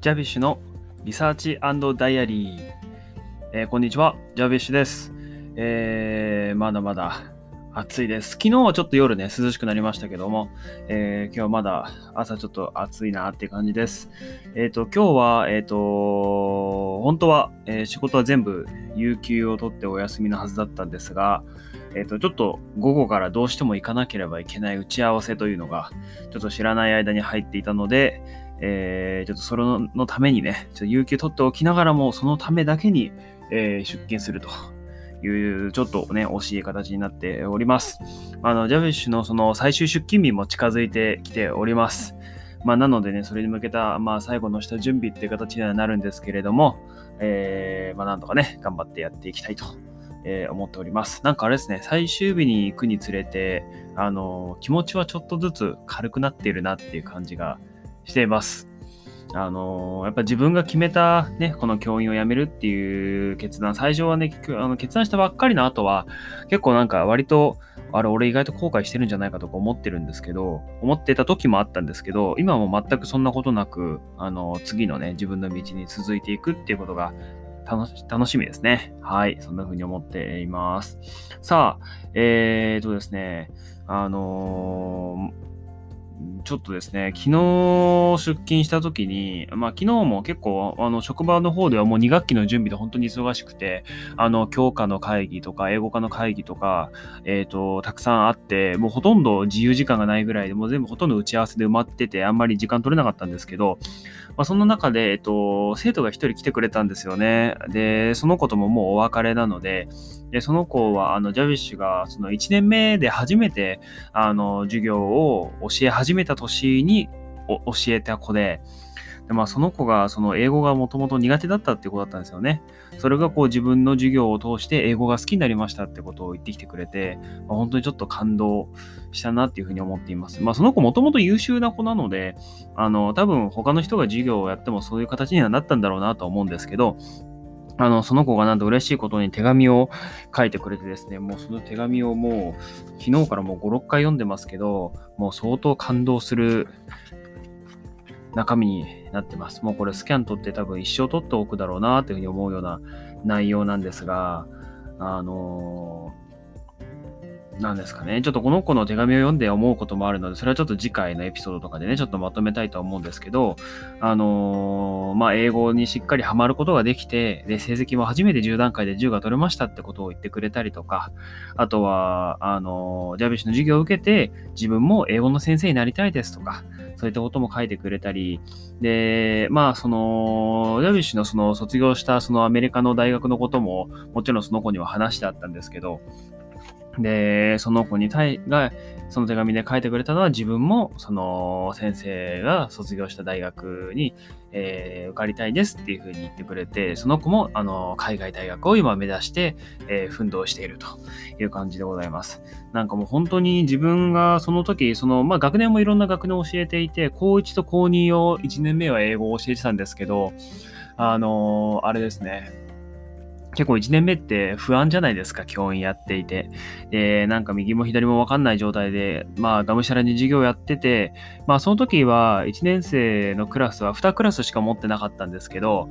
ジャビッシュのリサーチダイアリー、えーこんにちは、ジャビッシュです。えーまだまだ暑いです。昨日はちょっと夜ね、涼しくなりましたけども、えー今日はまだ朝ちょっと暑いなって感じです。えっ、と、今日は、えっ、と、本当は、えー仕事は全部有給を取ってお休みのはずだったんですが、えっ、と、ちょっと午後からどうしても行かなければいけない打ち合わせというのが、ちょっと知らない間に入っていたので、えーちょっとそれのためにね、ちょっと有給取っておきながらも、そのためだけに、えー出勤するという、ちょっとね、惜しい形になっております。あの、ジャビッシュのその最終出勤日も近づいてきております。まあ、なのでね、それに向けた、まあ、最後の下準備っていう形にはなるんですけれども、えーまあ、なんとかね、頑張ってやっていきたいと、えー思っております。なんかあれですね、最終日に行くにつれて、あの、気持ちはちょっとずつ軽くなっているなっていう感じがしています。あのやっぱ自分が決めたね、この教員を辞めるっていう決断、最初はね、あの決断したばっかりの後は、結構なんか割と、あれ、俺意外と後悔してるんじゃないかとか思ってるんですけど、思ってた時もあったんですけど、今も全くそんなことなく、あの、次のね、自分の道に続いていくっていうことが楽し楽しみですね。はい。そんな風に思っています。さあ、えーとですね、あのーちょっとですね、昨日出勤した時に、まあ昨日も結構、あの、職場の方ではもう2学期の準備で本当に忙しくて、あの、教科の会議とか、英語科の会議とか、えっ、と、たくさんあって、もうほとんど自由時間がないぐらいで、もう全部ほとんど打ち合わせで埋まってて、あんまり時間取れなかったんですけど、まあそんな中で、えっ、と、生徒が一人来てくれたんですよね。で、その子とももうお別れなので、で、その子は、あの、ジャビッシュが、その1年目で初めて、あの、授業を教え始めた年に教えた子で、でまあ、その子が、その英語がもともと苦手だったっていう子だったんですよね。それがこう自分の授業を通して英語が好きになりましたってことを言ってきてくれて、まあ、本当にちょっと感動したなっていうふうに思っています。まあ、その子もともと優秀な子なので、あの、多分他の人が授業をやってもそういう形にはなったんだろうなと思うんですけど、あの、その子がなんと嬉しいことに手紙を書いてくれてですね、もうその手紙をもう、昨日からもう5、6回読んでますけど、もう相当感動する中身になってます。もうこれスキャン取って多分一生取っておくだろうなというふうに思うような内容なんですが、あのーなんですかね。ちょっとこの子の手紙を読んで思うこともあるので、それはちょっと次回のエピソードとかでね、ちょっとまとめたいと思うんですけど、あのーまあ、英語にしっかりハマることができて、で、成績も初めて10段階で10が取れましたってことを言ってくれたりとか、あとは、あのージャビッシュの授業を受けて、自分も英語の先生になりたいですとか、そういったことも書いてくれたり、で、まあ、その、ジャビッシュのその卒業したそのアメリカの大学のことも、もちろんその子には話してあったんですけど、で、その子に対が、その手紙で書いてくれたのは自分もその先生が卒業した大学に、えー受かりたいですっていうふうに言ってくれて、その子もあの海外大学を今目指して、えー奮闘しているという感じでございます。なんかもう本当に自分がその時、その、まあ学年もいろんな学年を教えていて、高1と高2を1年目は英語を教えてたんですけど、あのあれですね。結構1年目って不安じゃないですか、教員やっていて。で、なんか右も左もわかんない状態で、まあ、がむしゃらに授業やってて、まあ、その時は1年生のクラスは2クラスしか持ってなかったんですけど、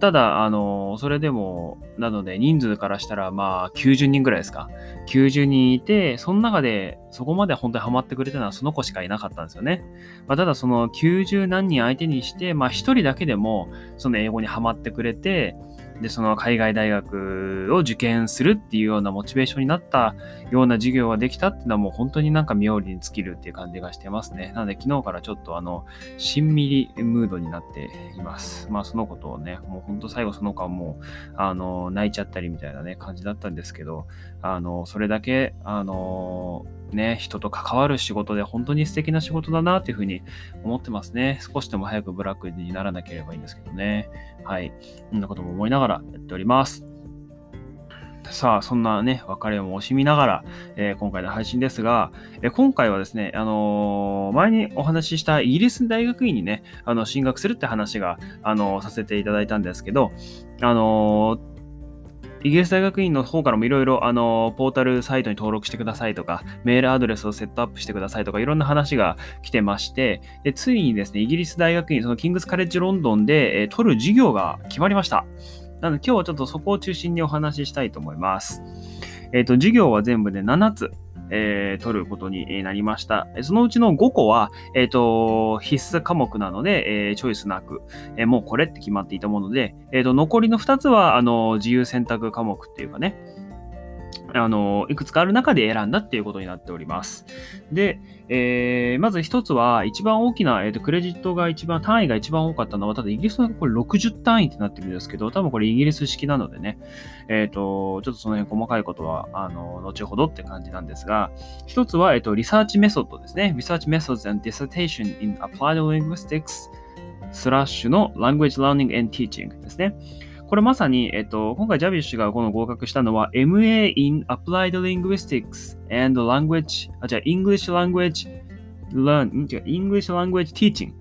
ただ、あの、それでも、なので人数からしたら、まあ、90人ぐらいですか。90人いて、その中で、そこまで本当にハマってくれたのはその子しかいなかったんですよね。まあ、ただ、その90何人相手にして、まあ、1人だけでも、その英語にハマってくれて、で、その海外大学を受験するっていうようなモチベーションになったような授業ができたっていうのはもう本当になんか妙利に尽きるっていう感じがしてますね。なので昨日からちょっとあの、しんみりムードになっています。まあそのことをね、もう本当最後その子はもう、あの、泣いちゃったりみたいなね、感じだったんですけど、あの、それだけ、あの、ね、人と関わる仕事で本当に素敵な仕事だなっていうふうに思ってますね。少しでも早くブラックにならなければいいんですけどね。はい。そんなことも思いながらやっております。さあ、そんなね、別れを惜しみながら、えー今回の配信ですが、えー今回はですね、あのー前にお話ししたイギリス大学院にね、あの、進学するって話が、あのーさせていただいたんですけど、あのーイギリス大学院の方からもいろいろ、あの、ポータルサイトに登録してくださいとか、メールアドレスをセットアップしてくださいとか、いろんな話が来てまして、で、ついにですね、イギリス大学院、そのキングスカレッジロンドンで、えー、取る授業が決まりました。なので今日はちょっとそこを中心にお話ししたいと思います。えっ、ー、と、授業は全部で7つ。えー、取ることになりました。そのうちの5個は、えっ、ー、と、必須科目なので、えー、チョイスなく、えもうこれって決まっていたもので、えっ、と、残りの2つは、あの、自由選択科目っていうかね、あの、いくつかある中で選んだっていうことになっております。で、えー、まず一つは、一番大きな、えーと、クレジットが一番、単位が一番多かったのは、ただイギリスのこれ60単位ってなってるんですけど、多分これイギリス式なのでね、えっ、ー、と、ちょっとその辺細かいことは、あの、後ほどって感じなんですが、一つは、えっ、と、 research method ですね。Research Methods and Dissertation in Applied Linguistics スラッシュの Language Learning and Teaching ですね。これまさに、えっと、今回ジャビッシュがこの合格したのは MA in Applied Linguistics and Language、あ、じゃあ English Language Learn、違う、English Language Teaching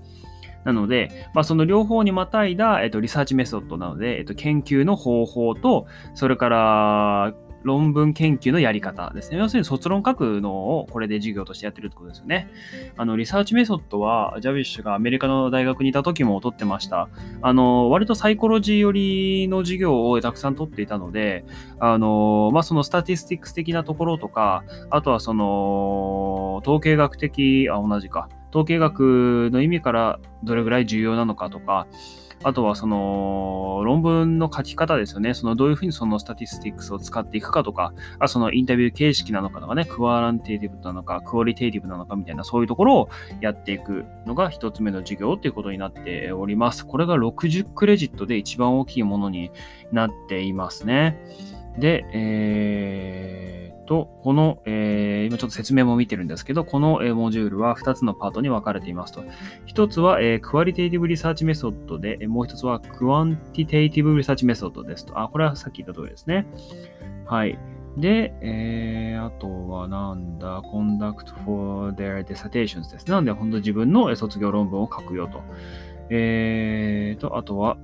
なので、まあ、その両方にまたいだ、えっと、 research method なので、えっと、研究の方法と、それから、論文研究のやり方ですね。要するに卒論書くのをこれで授業としてやってるってことですよね。あの、 research method は、ジャビッシュがアメリカの大学にいた時も取ってました。あの、割とサイコロジー寄りの授業をたくさん取っていたので、あの、まあ、その statistics 的なところとか、あとはその、統計学的、あ、同じか。統計学の意味からどれぐらい重要なのかとか、あとはその論文の書き方ですよね。そのどういうふうにその statistics を使っていくかとか、あそのインタビュー形式なのかとかね、 quantitative なのか、 qualitative なのかみたいな、そういうところをやっていくのが一つ目の授業っていうことになっております。これが60クレジットで一番大きいものになっていますね。で、えーと、この、えー、今ちょっと説明も見てるんですけど、この、え、モジュールは2つのパートに分かれていますと。1つは、えー、 qualitative research method で、もう1つは quantitative research method ですと。あ、これはさっき言った通りですね。はい。で、えー、あとはなんだ、conduct for their dissertations です。なので、本当自分の卒業論文を書くよと。えーと、あとは、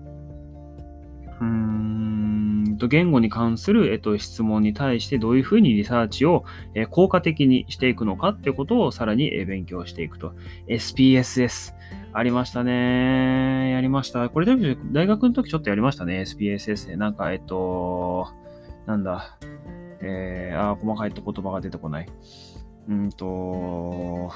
と、言語に関する、えっと、質問に対してどういうふうにリサーチを、え効果的にしていくのかってことをさらに、え勉強していくと。SPSS。ありましたね。やりました。これ大学の時ちょっとやりましたね。SPSS で。なんか、えっと、なんだ。えー、あ、細かいと言葉が出てこない。うんと、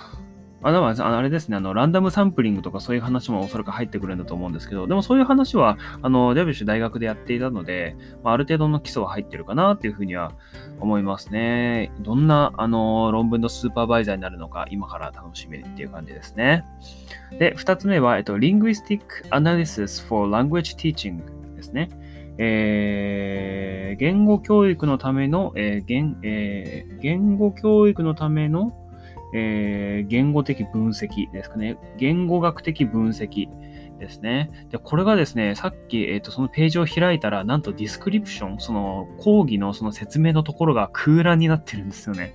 あでもあれですね、あの、ランダムサンプリングとかそういう話もおそらく入ってくるんだと思うんですけど、でもそういう話は、あの、デビュッシュ大学でやっていたので、まあ、ある程度の基礎は入ってるかなっていうふうには思いますね。どんな、あの、論文のスーパーバイザーになるのか、今から楽しみっていう感じですね。で、二つ目は、えっと、Linguistic Analysis for Language Teaching ですね。えー、言語教育のための、えー言えー、言語教育のためのえー、言語的分析ですかね。言語学的分析ですね。で、これがですね、さっき、えっ、ー、と、そのページを開いたら、なんとディスクリプション、その講義のその説明のところが空欄になってるんですよね。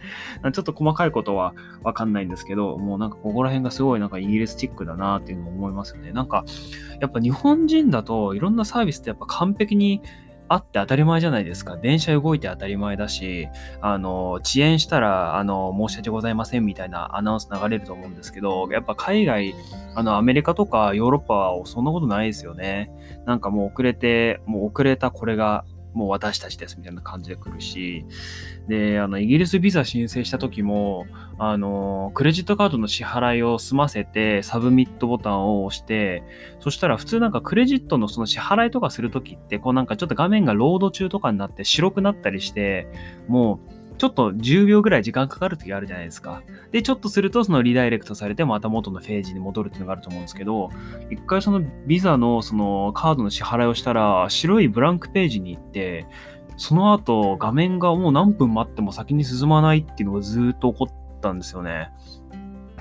ちょっと細かいことはわかんないんですけど、もうなんかここら辺がすごいなんかイギリスチックだなっていうのを思いますよね。なんか、やっぱ日本人だといろんなサービスってやっぱ完璧にあって当たり前じゃないですか。電車動いて当たり前だし、あの、遅延したら、あの、申し訳ございませんみたいなアナウンス流れると思うんですけど、やっぱ海外、あの、アメリカとかヨーロッパはそんなことないですよね。なんかもう遅れて、もう遅れたこれがもう私たちですみたいな感じで来るし、で、あの、イギリスビザ申請した時も、あの、クレジットカードの支払いを済ませて、サブミットボタンを押して、そしたら普通なんかクレジットのその支払いとかする時って、こうなんかちょっと画面がロード中とかになって白くなったりして、もう、ちょっと10秒ぐらい時間かかる時あるじゃないですか。で、ちょっとするとそのリダイレクトされてまた元のページに戻るっていうのがあると思うんですけど、一回そのビザのそのカードの支払いをしたら、白いブランクページに行って、その後画面がもう何分待っても先に進まないっていうのがずっと起こったんですよね。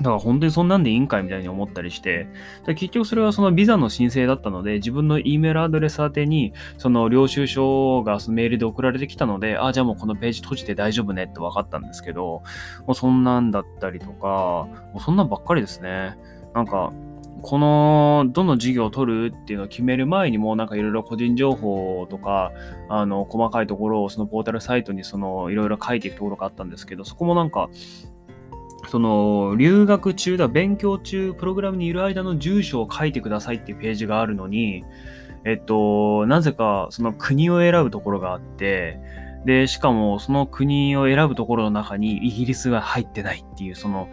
だから本当にそんなんでいいんかいみたいに思ったりして、結局それはそのビザの申請だったので、自分の E メールアドレス宛てに、その領収書がメールで送られてきたので、あ、じゃあもうこのページ閉じて大丈夫ねって分かったんですけど、もうそんなんだったりとか、もうそんなんばっかりですね。なんか、この、どの授業を取るっていうのを決める前にも、なんかいろいろ個人情報とか、あの、細かいところをそのポータルサイトにその、いろいろ書いていくところがあったんですけど、そこもなんか、その、留学中だ、勉強中、プログラムにいる間の住所を書いてくださいっていうページがあるのに、えっと、なぜかその国を選ぶところがあって、で、しかもその国を選ぶところの中にイギリスが入ってないっていう、その、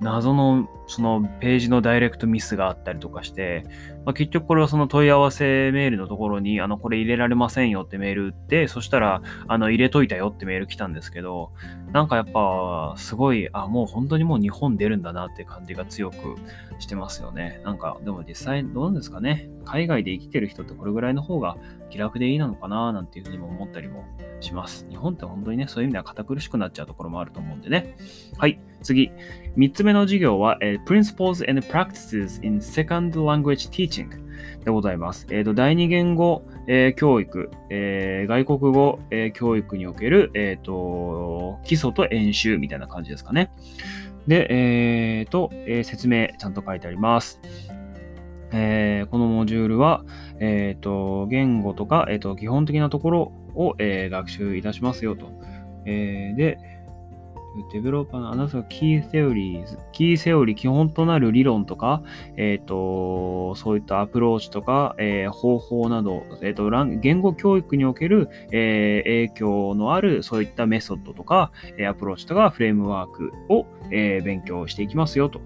謎のそのページのダイレクトミスがあったりとかして、まあ、結局これはその問い合わせメールのところに、あの、これ入れられませんよってメール打って、そしたら、あの、入れといたよってメール来たんですけど、なんかやっぱ、すごい、あ、もう本当にもう日本出るんだなって感じが強くしてますよね。なんか、でも実際どうなんですかね。海外で生きてる人ってこれぐらいの方が気楽でいいなのかななんていうふうにも思ったりもします。日本って本当にね、そういう意味では堅苦しくなっちゃうところもあると思うんでね。はい、次。3つ目の授業は、えー、Principles and Practices in Second Language Teaching でございます。えーと、第二言語、えー、教育、えー、外国語、え、教育における、えーと、基礎と演習みたいな感じですかね。で、えーと、え、説明ちゃんと書いてあります。え、このモジュールは、えーと、言語とか、えーと、基本的なところを、え、学習いたしますよと。え、で、デベロッパーのあなたの key theory、key theory、基本となる理論とか、えっ、ー、と、そういったアプローチとか、えー、方法など、えっ、ー、と、言語教育における、え影響のある、そういったメソッドとか、えアプローチとか、フレームワークを、え勉強していきますよと。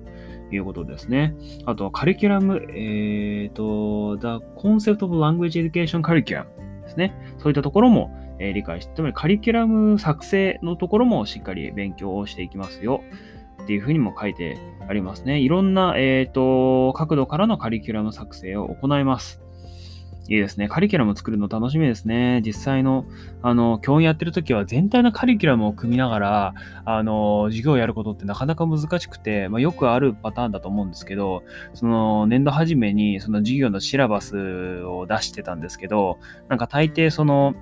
いうことですね。あとは、カリキュラム、えっ、と、The Concept of Language Education Curriculum ですね。そういったところも、えー、理解して、つまりカリキュラム作成のところもしっかり勉強をしていきますよ。っていうふうにも書いてありますね。いろんな、えっ、ー、と、角度からのカリキュラム作成を行います。いいですね。カリキュラム作るの楽しみですね。実際の、あの、教員やってる時は全体のカリキュラムを組みながら、あの、授業をやることってなかなか難しくて、まあ、よくあるパターンだと思うんですけど、その、年度初めに、その授業のシラバスを出してたんですけど、なんか大抵その、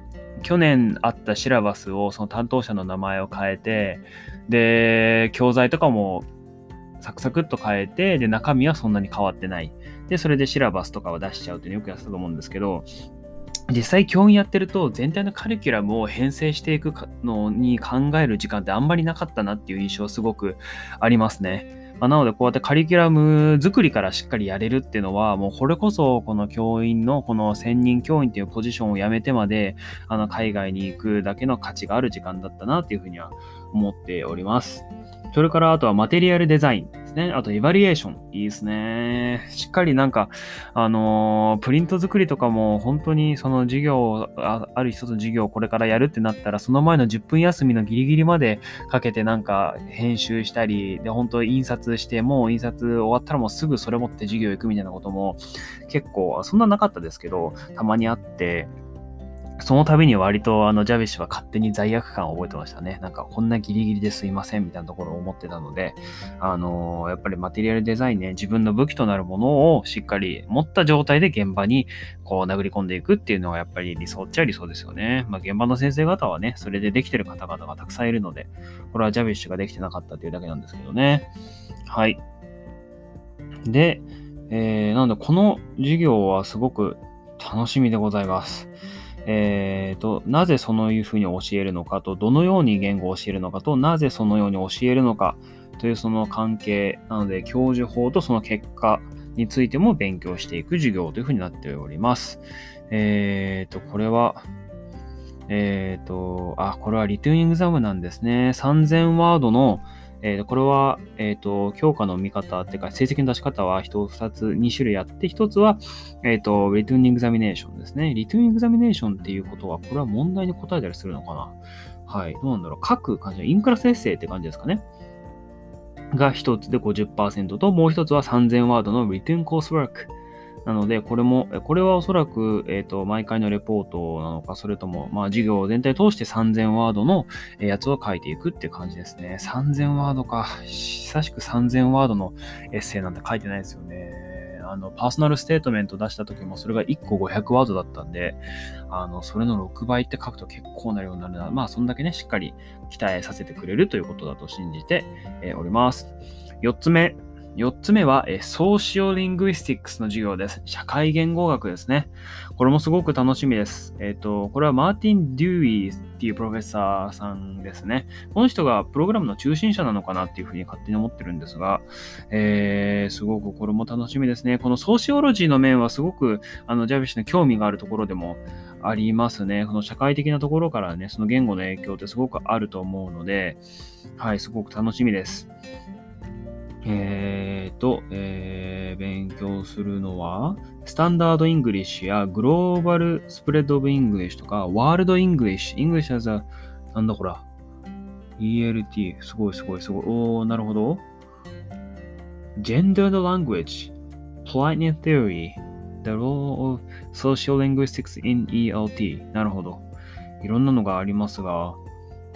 去年あったシラバスをその担当者の名前を変えて、で、教材とかもサクサクっと変えて、で、中身はそんなに変わってない。で、それでシラバスとかを出しちゃうっていうのよくやってたと思うんですけど、実際教員やってると全体のカリキュラムを編成していくのに考える時間ってあんまりなかったなっていう印象すごくありますね。まあ、なので、こうやってカリキュラム作りからしっかりやれるっていうのは、もうこれこそ、この教員の、この専任教員っていうポジションを辞めてまで、あの、海外に行くだけの価値がある時間だったなっていうふうには思っております。それから、あとはマテリアルデザインですね。あと、エバリエーション。いいですね。しっかりなんか、あのー、プリント作りとかも、本当にその授業あ、ある一つの授業をこれからやるってなったら、その前の10分休みのギリギリまでかけてなんか編集したり、で、本当印刷して、もう印刷終わったらもうすぐそれ持って授業行くみたいなことも結構、そんななかったですけど、たまにあって、その度に割とあのジャビッシュは勝手に罪悪感を覚えてましたね。なんかこんなギリギリですいませんみたいなところを思ってたので、あのー、やっぱりマテリアルデザインね、自分の武器となるものをしっかり持った状態で現場にこう殴り込んでいくっていうのはやっぱり理想っちゃ理想ですよね。まあ現場の先生方はね、それでできてる方々がたくさんいるので、これはジャビッシュができてなかったっていうだけなんですけどね。はい。で、えー、なのでこの授業はすごく楽しみでございます。えーと、なぜそのいうふうに教えるのかと、どのように言語を教えるのかと、なぜそのように教えるのかというその関係なので、教授法とその結果についても勉強していく授業というふうになっております。えーと、これは、えーと、あ、これはリトゥーニングザムなんですね。3000ワードの、えー、これは、えっ、ー、と、教科の見方っていうか、成績の出し方は1つ、2つ、2種類あって、1つは、えっ、ー、と、 written examination ですね。 written examination っていうことは、これは問題に答えたりするのかな？はい。どうなんだろう。書く感じ、 in-class essay って感じですかね？が1つで50%と、もう1つは3000ワードの written coursework。なので、これも、これはおそらく、えっ、ー、と、毎回のレポートなのか、それとも、まあ、授業全体通して3000ワードのやつを書いていくって感じですね。3000ワードか。久しく3000ワードのエッセイなんて書いてないですよね。あの、 personal statement 出した時もそれが1個500ワードだったんで、あの、それの6倍って書くと結構な量になるな。まあ、そんだけね、しっかり鍛えさせてくれるということだと信じて、おります。4つ目。4つ目は、 sociolinguistics の授業です。社会言語学ですね。これもすごく楽しみです。えっ、ー、と、これはマーティン・デューイっていうプロフェッサーさんですね。この人がプログラムの中心者なのかなっていうふうに勝手に思ってるんですが、えー、すごくこれも楽しみですね。この sociology の面はすごく、あの、ジャビッシュの興味があるところでもありますね。この社会的なところからね、その言語の影響ってすごくあると思うので、はい、すごく楽しみです。えーと、えー、勉強するのは、 Standard English や global spread of English とか、 World English、English as a、なんだこら、ELT、すごいすごいすごい。おー、なるほど。Gendered Language, Politeness Theory, The Role of Social Linguistics in ELT. なるほど。いろんなのがありますが、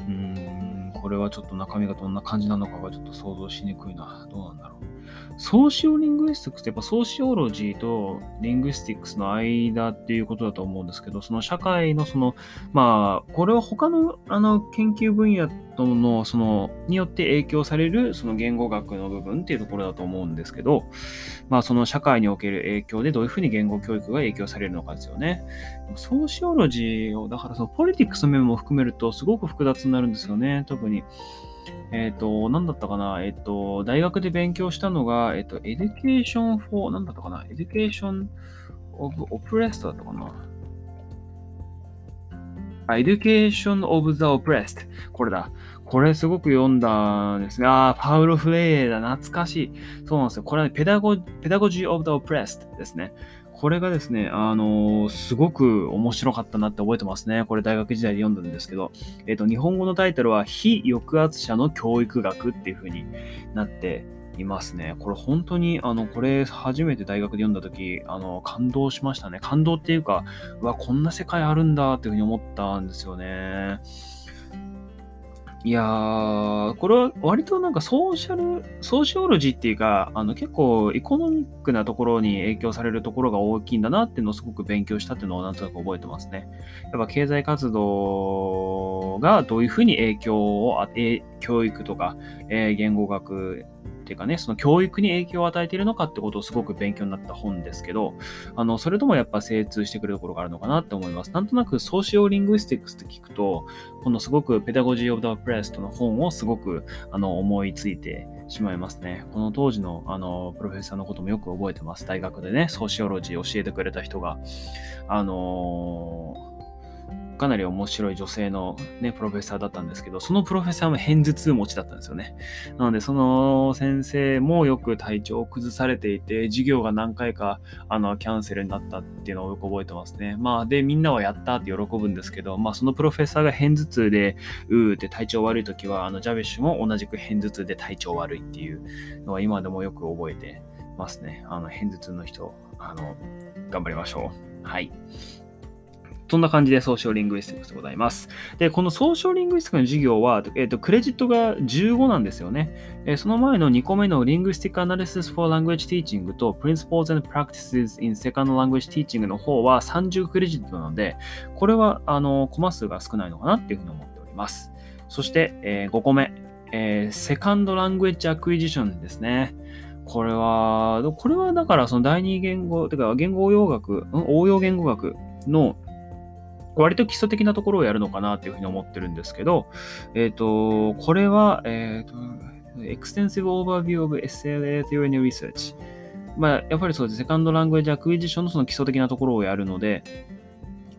うん、これはちょっと中身がどんな感じなのかがちょっと想像しにくいな。どうなんだろう。ソーシオリングイスティックスってやっぱソーシオロジーとリングイスティックスの間っていうことだと思うんですけど、その社会のその、まあ、これは他のあの研究分野との、その、によって影響されるその言語学の部分っていうところだと思うんですけど、まあその社会における影響でどういうふうに言語教育が影響されるのかですよね。 sociology を、だからその politics の面も含めるとすごく複雑になるんですよね。特に。えっ、ー、と、何だったかな？えっ、ー、と、大学で勉強したのが、えっ、ー、と、 education for、何だったかな？ education of Oppressed だったかな？あ、 Education of the Oppressed。これだ。これすごく読んだんですね。ああ、パウロ・フレイレだ。懐かしい。そうなんですよ。これは、ね、 Pedago、Pedagogy of the Oppressed ですね。これがですね、あのー、すごく面白かったなって覚えてますね。これ大学時代で読んだんですけど、えっ、ー、と、日本語のタイトルは、被抑圧者の教育学っていう風になっていますね。これ本当に、あの、これ初めて大学で読んだ時、あの、感動しましたね。感動っていうか、うわ、こんな世界あるんだっていう風に思ったんですよね。いやー、これは割となんかソーシャル、ソーシオロジーっていうか、あの結構エコノミックなところに影響されるところが大きいんだなっていうのをすごく勉強したっていうのをなんとなく覚えてますね。やっぱ経済活動がどういうふうに影響を、え教育とか、えー、言語学っていうかね、その教育に影響を与えているのかってことをすごく勉強になった本ですけど、あの、それともやっぱ精通してくるところがあるのかなって思います。なんとなく sociolinguistics って聞くと、このすごく Pedagogy of the Oppressed の本をすごくあの思いついてしまいますね。この当時のあのプロフェッサーのこともよく覚えてます。大学でね、 sociology 教えてくれた人が、あのーかなり面白い女性のね、プロフェッサーだったんですけど、そのプロフェッサーも偏頭痛持ちだったんですよね。なので、その先生もよく体調を崩されていて、授業が何回か、あの、キャンセルになったっていうのをよく覚えてますね。まあ、で、みんなはやったって喜ぶんですけど、まあ、そのプロフェッサーが偏頭痛で、うーって体調悪い時は、あの、ジャベッシュも同じく偏頭痛で体調悪いっていうのは今でもよく覚えてますね。あの、偏頭痛の人、あの、頑張りましょう。はい。そんな感じでソーシャルリングイスティックスでございます。で、このソーシャルリングイスティックの授業は、えっ、ー、と、クレジットが15なんですよね。えー、その前の2個目の Linguistic Analysis for Language Teaching と Principles and Practices in Second Language Teaching の方は30クレジットなので、これは、あの、コマ数が少ないのかなっていうふうに思っております。そして、えー、5個目、えー、Second Language Acquisition ですね。これは、これはだからその第二言語、てか言語応用学、応用言語学の割と基礎的なところをやるのかなっていうふうに思ってるんですけど、えっ、ー、と、これは、えっ、ー、と、Extensive Overview of SLA Theory and Research。まあ、やっぱりそうです。 second language acquisition のその基礎的なところをやるので、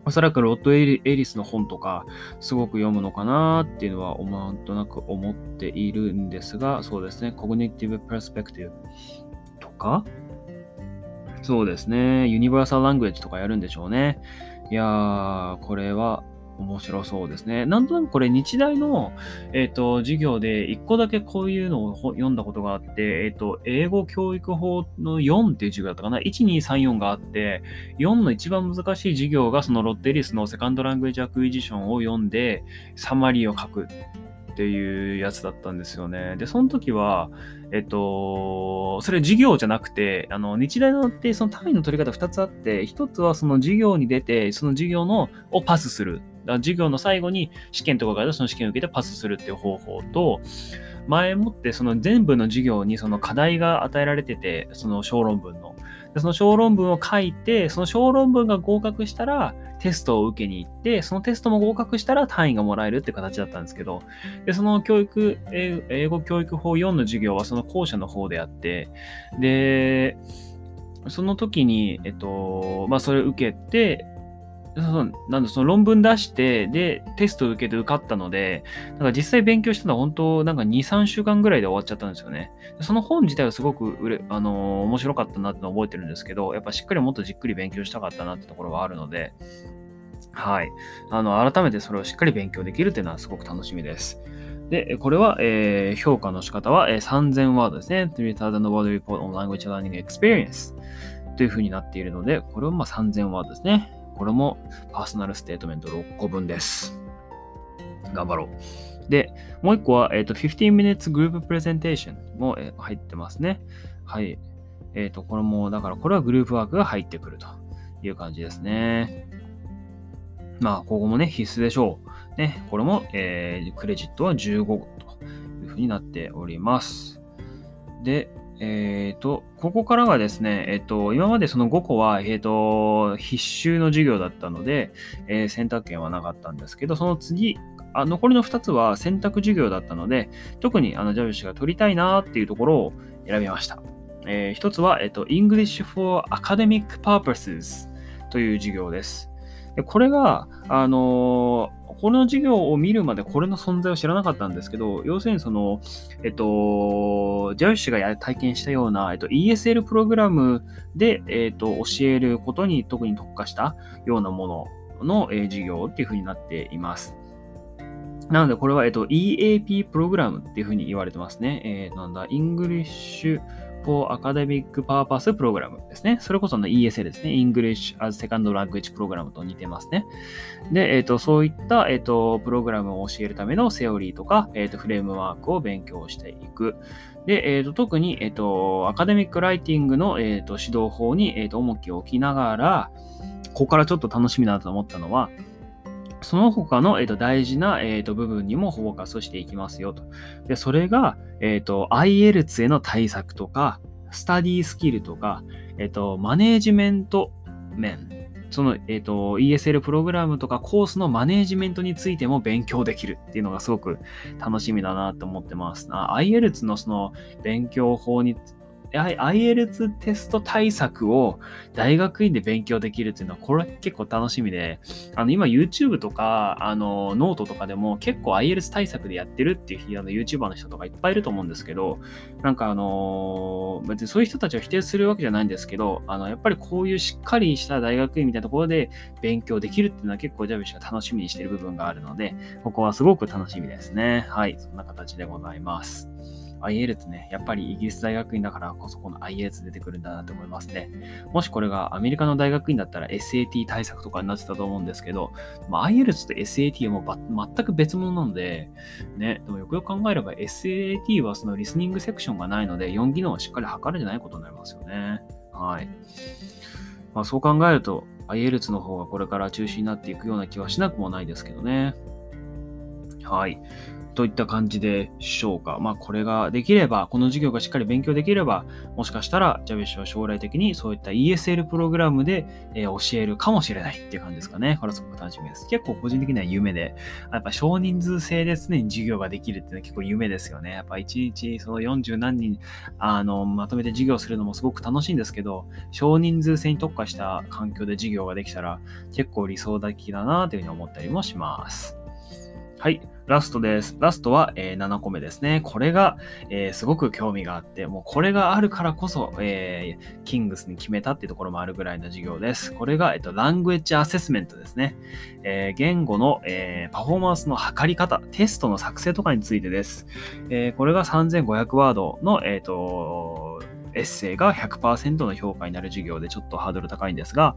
おそらくロッド・エリスの本とか、すごく読むのかなっていうのは、なんとなく思っているんですが、そうですね、Cognitive Perspective とか、そうですね、 universal language とかやるんでしょうね。いやー、これは面白そうですね。なんとなくこれ日大の、え、ー、と、授業で一個だけこういうのを読んだことがあって、え、ー、と、英語教育法の4っていう授業だったかな ?1、2、3、4があって、4の一番難しい授業がそのロッド・エリスの second language acquisition を読んで、サマリーを書くっていうやつだったんですよね。で、その時は、えっと、それ授業じゃなくて、あの、日大のってその単位の取り方2つあって、1つはその授業に出て、その授業のをパスする。だから授業の最後に試験とかがあるその試験を受けてパスするっていう方法と、前もってその全部の授業にその課題が与えられてて、その小論文の。でその小論文を書いて、その小論文が合格したらテストを受けに行って、そのテストも合格したら単位がもらえるって形だったんですけど、でその教育、英語教育法4の授業はその校舎の方であって、で、その時に、えっと、まあ、それを受けて、そうなんだ、その論文出して、で、テスト受けて受かったので、なんか実際勉強したのは本当、なんか2、3週間ぐらいで終わっちゃったんですよね。その本自体はすごくうれ、あのー、面白かったなっての覚えてるんですけど、やっぱしっかりもっとじっくり勉強したかったなってところがあるので、はい。あの、改めてそれをしっかり勉強できるっていうのはすごく楽しみです。で、これは、えー、評価の仕方は、えー、3000ワードですね。3000word report on language learning experience という風になっているので、これはまあ3000ワードですね。これもパーソナルステートメント6個分です。頑張ろう。で、もう一個は、えっ、ー、と、15 minutes group presentation も、えー、入ってますね。はい。えっ、ー、と、これも、だからこれはグループワークが入ってくるという感じですね。まあ、ここもね、必須でしょう。ね、これも、えー、クレジットは15というふうになっております。で、えっ、ー、と、ここからはですね、えっ、ー、と、今までその5個は、えっ、ー、と、必修の授業だったので、えー、選択権はなかったんですけど、その次、あ残りの2つは選択授業だったので、特にあのジャビッシュが取りたいなっていうところを選びました。えー、1つは、えっ、と、English for Academic Purposes という授業です。でこれが、あのこの授業を見るまでこれの存在を知らなかったんですけど、要するにその、えっと、ジャウシが体験したような、えっと、ESL プログラムで、えっと、教えることに特に特化したようなものの、え、授業っていうふうになっています。なので、これは、えっと、EAP プログラムっていうふうに言われてますね。えー、なんだ、English for Academic Purpose Program ですね。それこその ESL ですね。English as Second Language Program と似てますね。で、え、ー、と、そういった、え、ー、と、プログラムを教えるためのセオリーとか、え、ー、と、フレームワークを勉強していく。で、えっ、と、特に、えっ、と、アカデミックライティングの、えっ、と、指導法に、えっ、と、重きを置きながら、ここからちょっと楽しみだなと思ったのは、その他の、えーと、大事な、えーと、部分にもフォーカスしていきますよと。で、それが、え、ー、と、ILTS への対策とか、スタディスキルとか、え、ー、と、マネージメント面、その、えっ、ー、と、ESL プログラムとかコースのマネージメントについても勉強できるっていうのがすごく楽しみだなと思ってます。ILTS のその勉強法に IELTS テスト対策を大学院で勉強できるっていうのは、これは結構楽しみで、あの、今 YouTube とか、あの、ノートとかでも結構 IELTS 対策でやってるっていうあの YouTuber の人とかいっぱいいると思うんですけど、なんかあの、別にそういう人たちを否定するわけじゃないんですけど、あの、やっぱりこういうしっかりした大学院みたいなところで勉強できるっていうのは結構ジャビシが楽しみにしてる部分があるので、ここはすごく楽しみですね。はい、そんな形でございます。IELTS ね、やっぱりイギリス大学院だからこそこの IELTS 出てくるんだなと思いますね。もしこれがアメリカの大学院だったら SAT 対策とかになってたと思うんですけど、まあ、IELTS と SAT はもう全く別物なので、ね、でもよくよく考えれば SAT はそのリスニングセクションがないので、4技能はしっかり測るんじゃないことになりますよね。はい。まあ、そう考えると、IELTS の方がこれから中心になっていくような気はしなくもないですけどね。はい。といった感じでしょうか。まあ、これができれば、この授業がしっかり勉強できれば、もしかしたら、ジャビッシュは将来的にそういった ESL プログラムで、え、教えるかもしれないっていう感じですかね。これはすごく楽しみです。結構個人的には夢で、やっぱ少人数制で常に授業ができるっていうのは結構夢ですよね。やっぱ1日その40何人、あの、まとめて授業するのもすごく楽しいんですけど、少人数制に特化した環境で授業ができたら、結構理想的だなというふうに思ったりもします。はい。ラストです。ラストは、えー、7個目ですね。これが、えー、すごく興味があって、もうこれがあるからこそ、えー、キングスに決めたっていうところもあるぐらいの授業です。これが、えっと、ラングエッジアセスメントですね。え言語の、えパフォーマンスの測り方、テストの作成とかについてです。えこれが3500ワードの、えっ、と、エッセイが100%の評価になる授業でちょっとハードル高いんですが、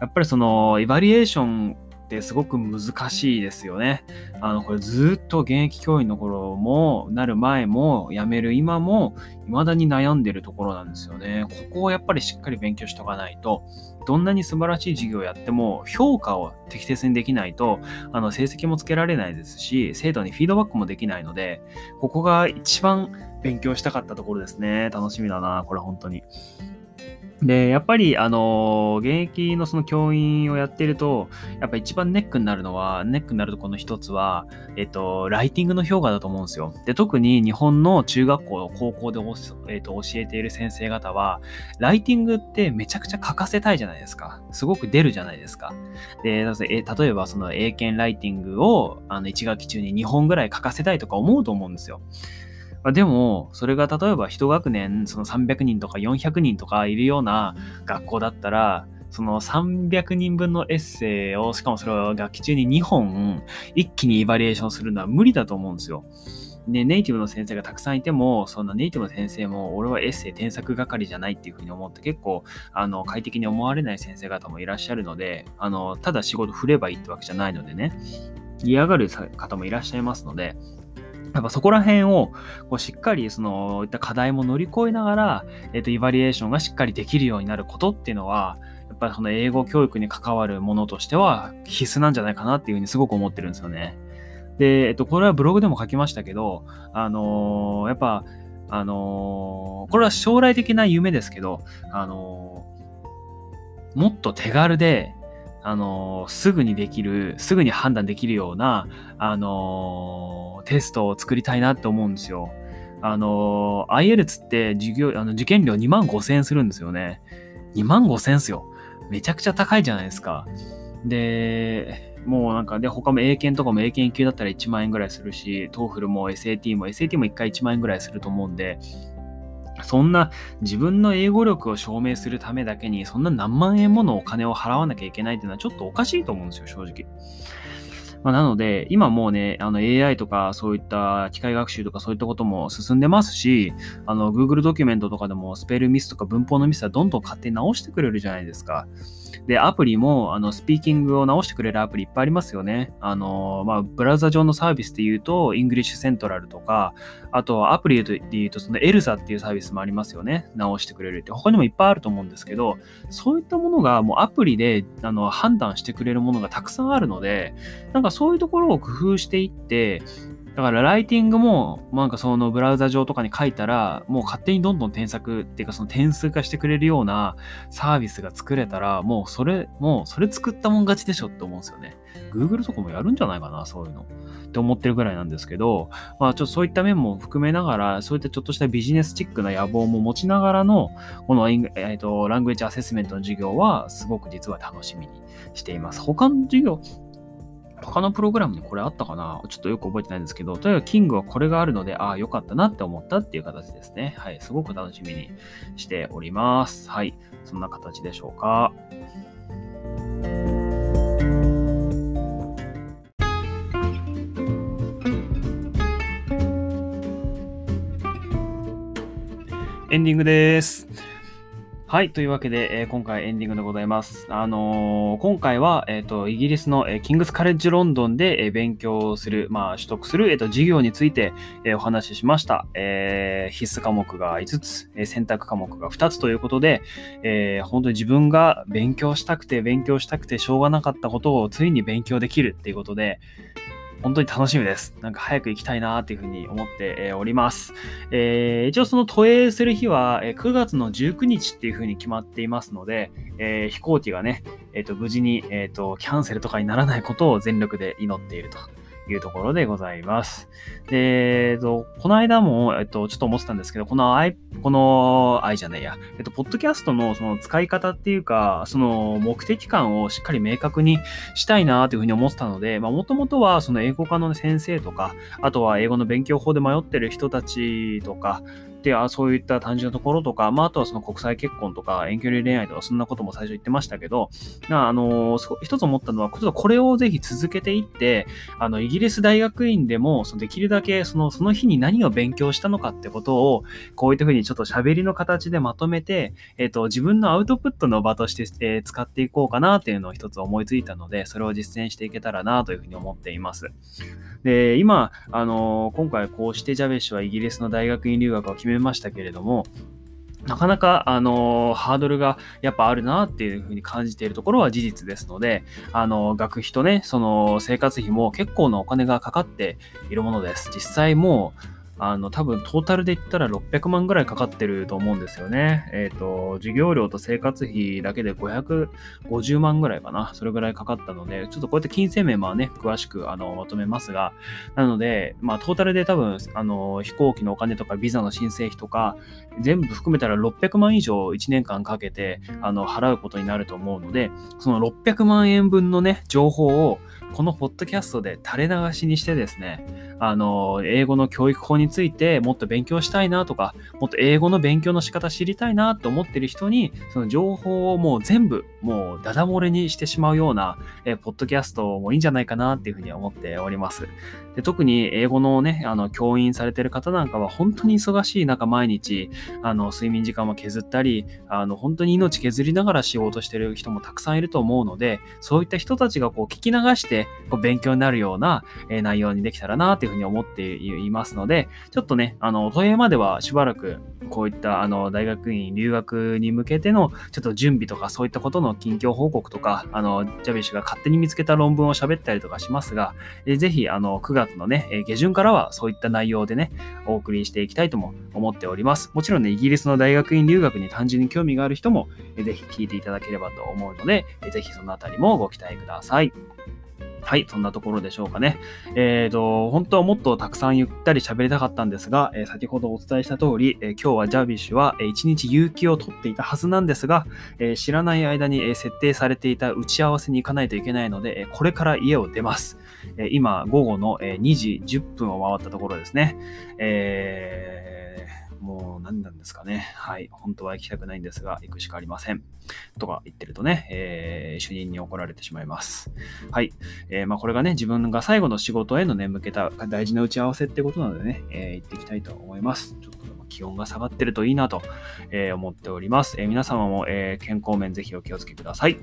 やっぱりその、エバリエーションってすごく難しいですよね。あの、これずっと現役教員の頃も、なる前も、辞める今も、未だに悩んでるところなんですよね。ここをやっぱりしっかり勉強しとかないと、どんなに素晴らしい授業をやっても、評価を適切にできないと、あの、成績もつけられないですし、生徒にフィードバックもできないので、ここが一番勉強したかったところですね。楽しみだな、これ本当に。で、やっぱり、あの、現役のその教員をやってると、やっぱ一番ネックになるのは、ネックになるところの一つは、えっと、ライティングの評価だと思うんですよ。で、特に日本の中学校、高校でえっと、教えている先生方は、ライティングってめちゃくちゃ書かせたいじゃないですか。すごく出るじゃないですか。で、例えばその英検ライティングを、あの、1学期中に2本ぐらい書かせたいとか思うと思うんですよ。まあ、でも、それが例えば一学年、その300人とか400人とかいるような学校だったら、その300人分のエッセイを、しかもそれを学期中に2本一気にイバリエーションするのは無理だと思うんですよ。で、ネイティブの先生がたくさんいても、そんなネイティブの先生も、俺はエッセイ添削係じゃないっていうふうに思って結構、あの、快適に思われない先生方もいらっしゃるので、あの、ただ仕事振ればいいってわけじゃないのでね、嫌がる方もいらっしゃいますので、やっぱそこら辺をこうしっかりそのいった課題も乗り越えながら、えっ、ー、と、イバリエーションがしっかりできるようになることっていうのは、やっぱりその英語教育に関わるものとしては必須なんじゃないかなっていうふうにすごく思ってるんですよね。で、えっ、と、これはブログでも書きましたけど、あのー、やっぱ、あの、これは将来的な夢ですけど、あのもっと手軽で、あのすぐにできる、すぐに判断できるような、あのテストを作りたいなって思うんですよ。あの IELTS って授業、あの受験料2万5千円するんですよね。2万5千円すよ。めちゃくちゃ高いじゃないですか。で、もうなんか、で、他も英検とかも英検級だったら1万円ぐらいするし、 TOEFL も SAT も SAT も1回1万円ぐらいすると思うんで、そんな自分の英語力を証明するためだけに、そんな何万円ものお金を払わなきゃいけないっていうのはちょっとおかしいと思うんですよ、正直。まあ、なので、今もうね、あの AI とかそういった機械学習とかそういったことも進んでますし、あの Google ドキュメントとかでもスペルミスとか文法のミスはどんどん勝手に直してくれるじゃないですか。で、アプリも、あの、スピーキングを直してくれるアプリいっぱいありますよね。あの、まあ、ブラウザ上のサービスで言うと、 EnglishCentral とか、あと、アプリで言うと、そのエルサっていうサービスもありますよね。直してくれるって。他にもいっぱいあると思うんですけど、そういったものがもうアプリであの判断してくれるものがたくさんあるので、なんかそういうところを工夫していって、だからライティングも、なんかそのブラウザ上とかに書いたら、もう勝手にどんどん添削っていうかその点数化してくれるようなサービスが作れたら、もうそれ、もうそれ作ったもん勝ちでしょって思うんですよね。Google とかもやるんじゃないかな、そういうの。って思ってるぐらいなんですけど、まあちょっとそういった面も含めながら、そういったちょっとしたビジネスチックな野望も持ちながらの、この、えーと、ラングエッジアセスメントの授業は、すごく実は楽しみにしています。他の授業、他のプログラムにこれあったかな？ちょっとよく覚えてないんですけど、とにかくキングはこれがあるので、ああ、よかったなって思ったっていう形ですね。はい、すごく楽しみにしております。はい、そんな形でしょうか。エンディングです。はい。というわけで、えー、今回エンディングでございます。あのー、今回は、えっ、と、イギリスの、えキングスカレッジロンドンで、え勉強する、まあ、取得する、えっ、と、授業について、えお話ししました。え必須科目が5つ、え選択科目が2つということで、え本当に自分が勉強したくて、勉強したくてしょうがなかったことをついに勉強できるっていうことで、本当に楽しみです。なんか早く行きたいなっていうふうに思っております。えー、一応その都営する日は9月の19日っていうふうに決まっていますので、えー、飛行機がね、えっ、ー、と無事に、えっとキャンセルとかにならないことを全力で祈っているというところでございます。で、えっと、この間も、えっと、ちょっと思ってたんですけど、この i、この i じゃないや、えっと、ポッドキャストのその使い方っていうか、その目的感をしっかり明確にしたいなというふうに思ってたので、まあ、もともとはその英語科の先生とか、あとは英語の勉強法で迷ってる人たちとか、て、あそういった単純なところとか、まあ、あとはその国際結婚とか遠距離恋愛とか、そんなことも最初言ってましたけど、あのー、一つ思ったのは、ちょっとこれをぜひ続けていって、あの、イギリス大学院でも、そのできるだけ、その、その日に何を勉強したのかってことを、こういったふうにちょっと喋りの形でまとめて、えっ、ー、と、自分のアウトプットの場として、えー、使っていこうかなっていうのを一つ思いついたので、それを実践していけたらなというふうに思っています。で、今、あの今回こうしてジャベッシュはイギリスの大学院留学を決めましたけれども、なかなか、あのハードルがやっぱあるなっていうふうに感じているところは事実ですので、あの学費とね、その生活費も結構なお金がかかっているものです。実際もう、あの、多分トータルで言ったら600万ぐらいかかってると思うんですよね。えっ、ー、と、授業料と生活費だけで550万ぐらいかな。それぐらいかかったので、ちょっとこうやって金銭面はね、詳しくあのまとめますが、なので、まあ、トータルで多分、あの、飛行機のお金とかビザの申請費とか、全部含めたら600万以上1年間かけて、あの、払うことになると思うので、その600万円分のね、情報を、このポッドキャストで垂れ流しにしてですね、あの、英語の教育法についてもっと勉強したいなとか、もっと英語の勉強の仕方知りたいなと思ってる人に、その情報をもう全部、もうダダ漏れにしてしまうような、えポッドキャストもいいんじゃないかなっていうふうに思っております。で特に英語のね、あの、教員されてる方なんかは本当に忙しい中毎日、あの、睡眠時間も削ったり、あの、本当に命削りながら仕事してる人もたくさんいると思うので、そういった人たちがこう聞き流して、こう勉強になるような、え内容にできたらなっていうふうに思っていますので、ちょっとね、あの、問いまではしばらく、こういったあの大学院留学に向けてのちょっと準備とかそういったことの近況報告とか、あの、ジャビッシュが勝手に見つけた論文を喋ったりとかしますが、えぜひ、あの、9月のね、下旬からはそういった内容でね、お送りしていきたいとも思っております。もちろんね、イギリスの大学院留学に単純に興味がある人も、ぜひ聞いていただければと思うので、ぜひそのあたりもご期待ください。はい、そんなところでしょうかね。えっ、ー、と、本当はもっとたくさんゆったり喋りたかったんですが、えー、先ほどお伝えした通り、えー、今日はジャビッシュは1日有給を取っていたはずなんですが、え知らない間に設定されていた打ち合わせに行かないといけないので、これから家を出ます。今、午後の2時10分を回ったところですね。えーもう何なんですかね。はい。本当は行きたくないんですが、行くしかありません。とか言ってるとね、えー、主任に怒られてしまいます。はい。えー、まあこれがね、自分が最後の仕事へのね、向けた大事な打ち合わせってことなのでね、えー、行っていきたいと思います。ちょっと気温が下がってるといいなと、え思っております。え皆様も、え健康面ぜひお気をつけください。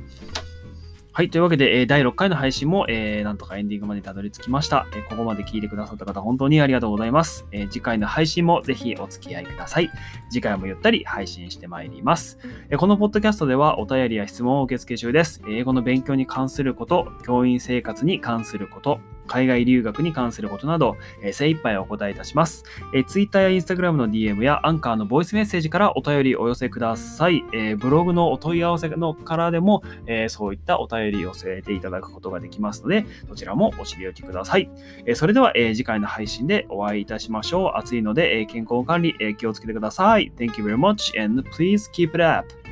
はい。というわけで、え第6回の配信も、えー、なんとかエンディングまでたどり着きました、え、ここまで聞いてくださった方、本当にありがとうございます。え、次回の配信もぜひお付き合いください。次回もゆったり配信してまいります。えこのポッドキャストではお便りや質問を受付中です。英語の勉強に関すること、教員生活に関すること、海外留学に関することなど、えー、精一杯お答えいたします、えー。Twitter や Instagram の DM やアンカーのボイスメッセージからお便りお寄せください。えー、ブログのお問い合わせのからでも、えー、そういったお便りを寄せていただくことができますので、どちらもお知りおきください。えー、それでは、えー、次回の配信でお会いいたしましょう。暑いので、えー、健康管理、えー、気をつけてください。Thank you very much and please keep it up.